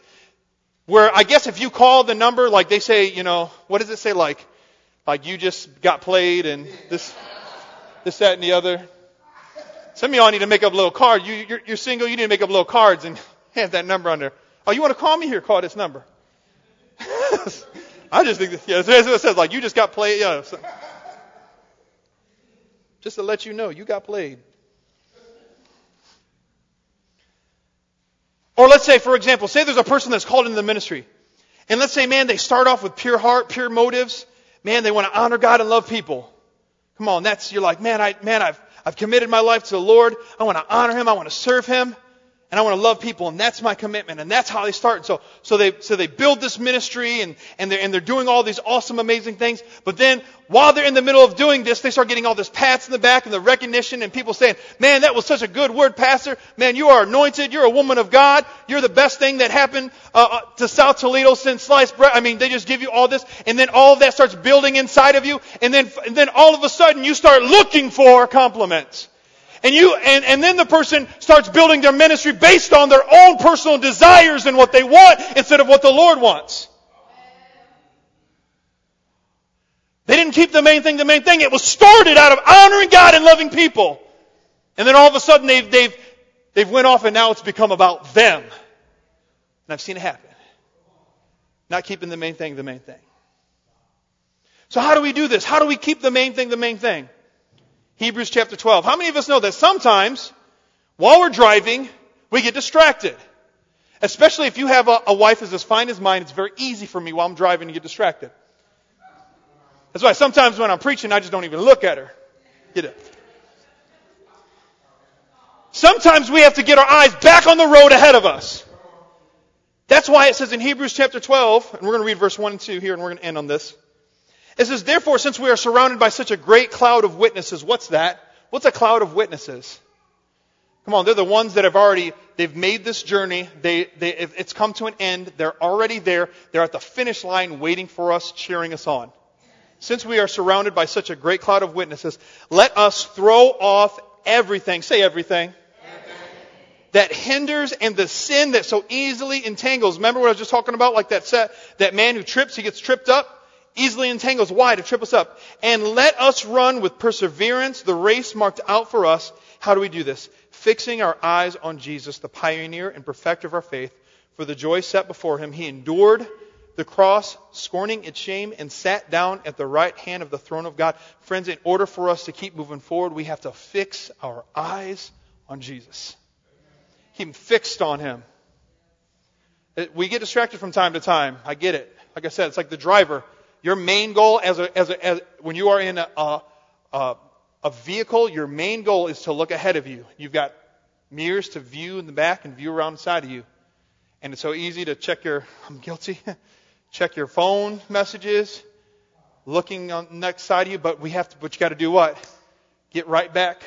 Where I guess if you call the number, like they say, you know, what does it say? Like, like you just got played and this, this, that, and the other. Some of y'all need to make up a little card. You, you're, you're single, you need to make up little cards and <laughs> have that number on there. Oh, you want to call me here? Call this number. <laughs> I just think that, yeah, it says like you just got played. Yeah, so. Just to let you know, you got played. Or let's say, for example, say there's a person that's called into the ministry. And let's say, man, they start off with pure heart, pure motives. Man, they want to honor God and love people. Come on, that's, you're like, man, I, man, I've, I've committed my life to the Lord. I want to honor Him. I want to serve Him. And I want to love people. And that's my commitment. And that's how they start. So, so they, so they build this ministry and, and they're, and they're doing all these awesome, amazing things. But then while they're in the middle of doing this, they start getting all this pats in the back and the recognition and people saying, man, that was such a good word, pastor. Man, you are anointed. You're a woman of God. You're the best thing that happened uh, uh, to South Toledo since sliced bread. I mean, they just give you all this and then all of that starts building inside of you. And then, and then all of a sudden you start looking for compliments. And you, and, and then the person starts building their ministry based on their own personal desires and what they want instead of what the Lord wants. They didn't keep the main thing the main thing. It was started out of honoring God and loving people. And then all of a sudden they've, they've, they've went off and now it's become about them. And I've seen it happen. Not keeping the main thing the main thing. So how do we do this? How do we keep the main thing the main thing? Hebrews chapter 12. How many of us know that sometimes while we're driving, we get distracted? Especially if you have a, a wife as as fine as mine, it's very easy for me while I'm driving to get distracted. That's why sometimes when I'm preaching, I just don't even look at her. Get it? Sometimes we have to get our eyes back on the road ahead of us. That's why it says in Hebrews chapter 12, and we're going to read verse 1 and 2 here, and we're going to end on this. It says, Therefore, since we are surrounded by such a great cloud of witnesses, what's that? What's a cloud of witnesses? Come on, they're the ones that have already, they've made this journey. They, they, it's come to an end. They're already there. They're at the finish line waiting for us, cheering us on. Since we are surrounded by such a great cloud of witnesses, let us throw off everything. Say everything. That hinders and the sin that so easily entangles. Remember what I was just talking about? Like that set, that man who trips, he gets tripped up easily entangles. Why? To trip us up. And let us run with perseverance the race marked out for us. How do we do this? Fixing our eyes on Jesus, the pioneer and perfecter of our faith. For the joy set before him, he endured the cross, scorning its shame, and sat down at the right hand of the throne of God. Friends, in order for us to keep moving forward, we have to fix our eyes on Jesus. Keep fixed on him. We get distracted from time to time. I get it. Like I said, it's like the driver. Your main goal as a, as a, as, when you are in a, a, a vehicle, your main goal is to look ahead of you. You've got mirrors to view in the back and view around the side of you. And it's so easy to check your, <laughs> I'm guilty, <laughs> check your phone messages, looking on the next side of you, but we have to, but you got to do what? Get right back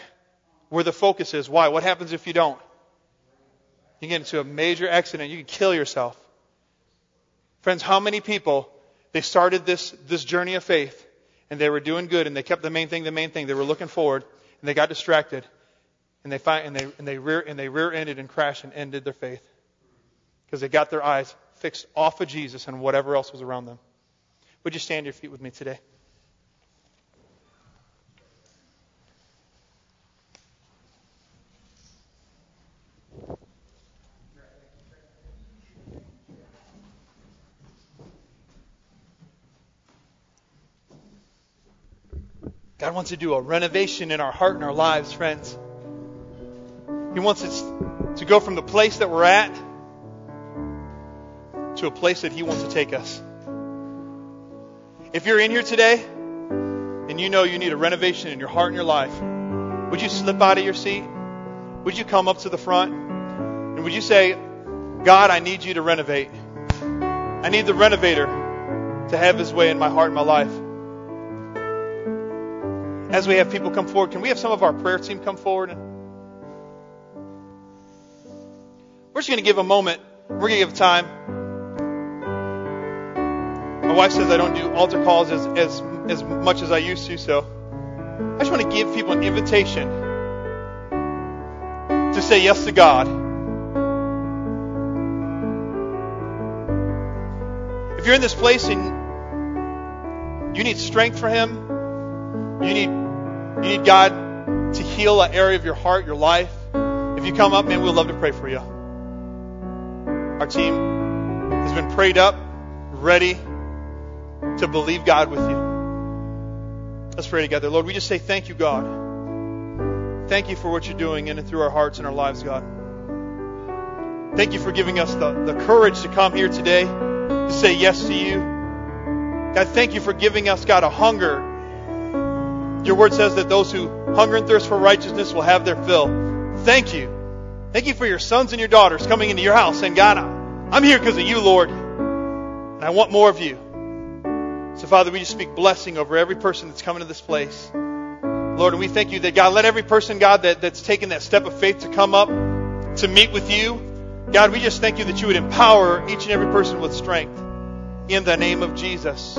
where the focus is. Why? What happens if you don't? You get into a major accident. You can kill yourself. Friends, how many people they started this, this journey of faith and they were doing good and they kept the main thing the main thing. They were looking forward and they got distracted and they find, and they, and they rear, and they rear-ended and crashed and ended their faith because they got their eyes fixed off of Jesus and whatever else was around them. Would you stand your feet with me today? God wants to do a renovation in our heart and our lives, friends. He wants us to go from the place that we're at to a place that He wants to take us. If you're in here today and you know you need a renovation in your heart and your life, would you slip out of your seat? Would you come up to the front? And would you say, God, I need you to renovate. I need the renovator to have his way in my heart and my life as we have people come forward, can we have some of our prayer team come forward? We're just going to give a moment. We're going to give time. My wife says I don't do altar calls as, as, as much as I used to, so I just want to give people an invitation to say yes to God. If you're in this place and you need strength for Him, you need you need God to heal an area of your heart, your life. If you come up, man, we'd love to pray for you. Our team has been prayed up, ready to believe God with you. Let's pray together. Lord, we just say thank you, God. Thank you for what you're doing in and through our hearts and our lives, God. Thank you for giving us the, the courage to come here today to say yes to you. God, thank you for giving us, God, a hunger your word says that those who hunger and thirst for righteousness will have their fill. Thank you. Thank you for your sons and your daughters coming into your house saying, God, I'm here because of you, Lord. And I want more of you. So, Father, we just speak blessing over every person that's coming to this place. Lord, and we thank you that, God, let every person, God, that, that's taken that step of faith to come up to meet with you, God, we just thank you that you would empower each and every person with strength in the name of Jesus.